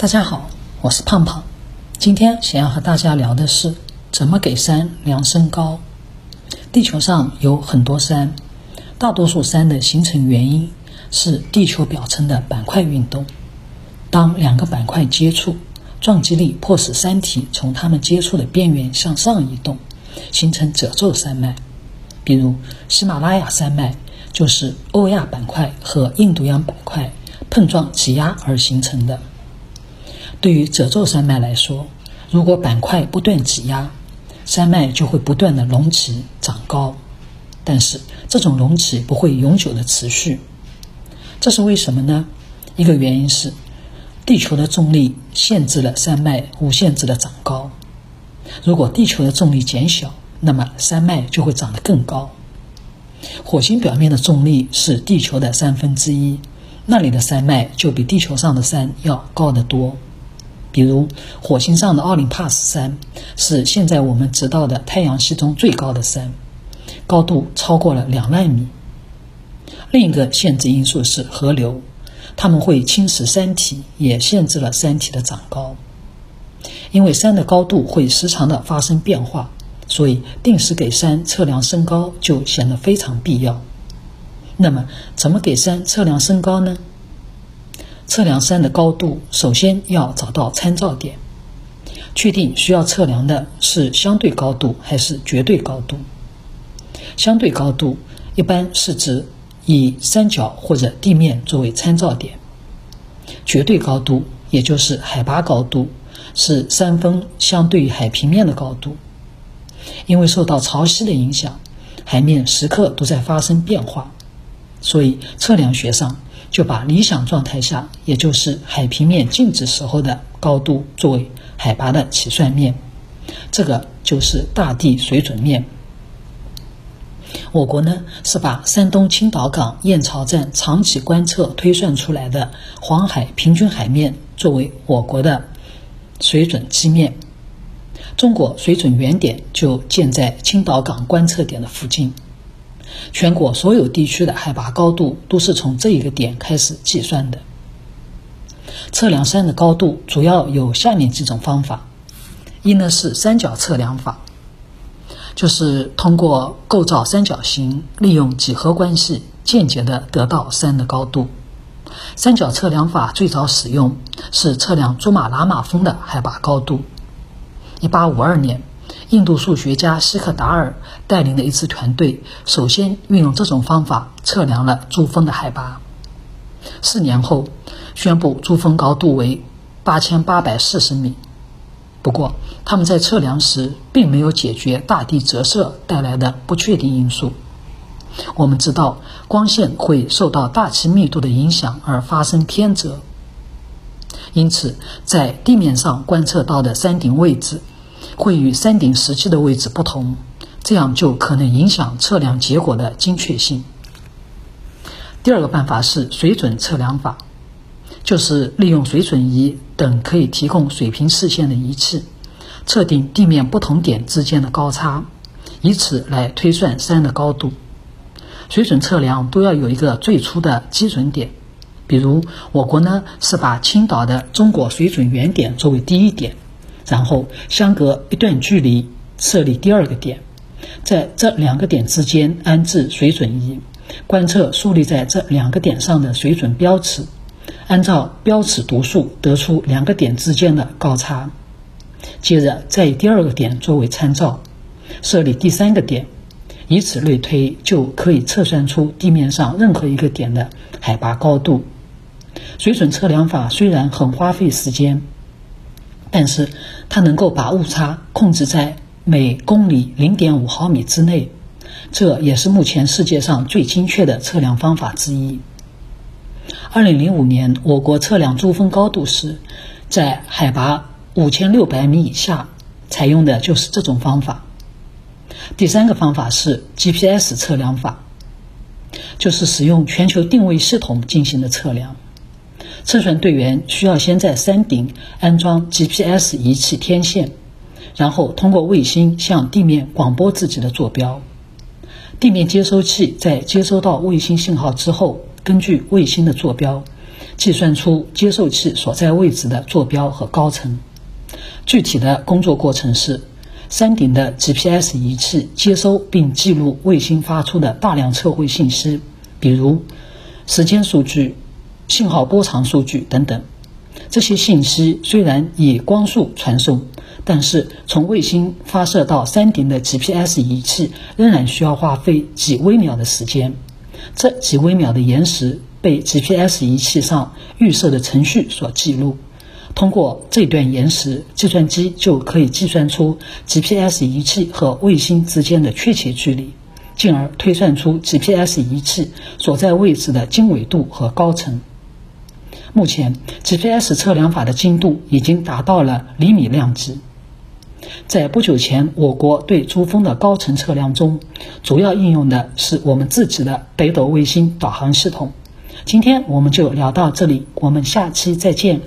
大家好，我是胖胖。今天想要和大家聊的是怎么给山量身高。地球上有很多山，大多数山的形成原因是地球表层的板块运动。当两个板块接触，撞击力迫使山体从它们接触的边缘向上移动，形成褶皱山脉。比如喜马拉雅山脉就是欧亚板块和印度洋板块碰撞挤压而形成的。对于褶皱山脉来说，如果板块不断挤压，山脉就会不断的隆起长高。但是这种隆起不会永久的持续，这是为什么呢？一个原因是地球的重力限制了山脉无限制的长高。如果地球的重力减小，那么山脉就会长得更高。火星表面的重力是地球的三分之一，那里的山脉就比地球上的山要高得多。比如，火星上的奥林帕斯山是现在我们知道的太阳系中最高的山，高度超过了两万米。另一个限制因素是河流，它们会侵蚀山体，也限制了山体的长高。因为山的高度会时常的发生变化，所以定时给山测量身高就显得非常必要。那么，怎么给山测量身高呢？测量山的高度，首先要找到参照点，确定需要测量的是相对高度还是绝对高度。相对高度一般是指以山脚或者地面作为参照点，绝对高度也就是海拔高度是山峰相对于海平面的高度。因为受到潮汐的影响，海面时刻都在发生变化，所以测量学上。就把理想状态下，也就是海平面静止时候的高度作为海拔的起算面，这个就是大地水准面。我国呢是把山东青岛港燕巢站长期观测推算出来的黄海平均海面作为我国的水准基面，中国水准原点就建在青岛港观测点的附近。全国所有地区的海拔高度都是从这一个点开始计算的。测量山的高度主要有下面几种方法：一呢是三角测量法，就是通过构造三角形，利用几何关系间接的得到山的高度。三角测量法最早使用是测量珠穆朗玛峰的海拔高度。一八五二年。印度数学家希克达尔带领的一支团队，首先运用这种方法测量了珠峰的海拔。四年后，宣布珠峰高度为八千八百四十米。不过，他们在测量时并没有解决大地折射带来的不确定因素。我们知道，光线会受到大气密度的影响而发生偏折，因此在地面上观测到的山顶位置。会与山顶实际的位置不同，这样就可能影响测量结果的精确性。第二个办法是水准测量法，就是利用水准仪等可以提供水平视线的仪器，测定地面不同点之间的高差，以此来推算山的高度。水准测量都要有一个最初的基准点，比如我国呢是把青岛的中国水准原点作为第一点。然后相隔一段距离设立第二个点，在这两个点之间安置水准仪，观测树立在这两个点上的水准标尺，按照标尺读数得出两个点之间的高差。接着再以第二个点作为参照，设立第三个点，以此类推，就可以测算出地面上任何一个点的海拔高度。水准测量法虽然很花费时间。但是它能够把误差控制在每公里零点五毫米之内，这也是目前世界上最精确的测量方法之一。二零零五年，我国测量珠峰高度时，在海拔五千六百米以下，采用的就是这种方法。第三个方法是 GPS 测量法，就是使用全球定位系统进行的测量。测算队员需要先在山顶安装 GPS 仪器天线，然后通过卫星向地面广播自己的坐标。地面接收器在接收到卫星信号之后，根据卫星的坐标，计算出接收器所在位置的坐标和高程。具体的工作过程是：山顶的 GPS 仪器接收并记录卫星发出的大量测绘信息，比如时间数据、信号波长数据等等。这些信息虽然以光速传送，但是从卫星发射到山顶的 GPS 仪器仍然需要花费几微秒的时间。这几微秒的延时被 GPS 仪器上预设的程序所记录。通过这段延时，计算机就可以计算出 GPS 仪器和卫星之间的确切距离，进而推算出 GPS 仪器所在位置的经纬度和高程。目前，GPS 测量法的精度已经达到了厘米量级。在不久前，我国对珠峰的高层测量中，主要应用的是我们自己的北斗卫星导航系统。今天我们就聊到这里，我们下期再见。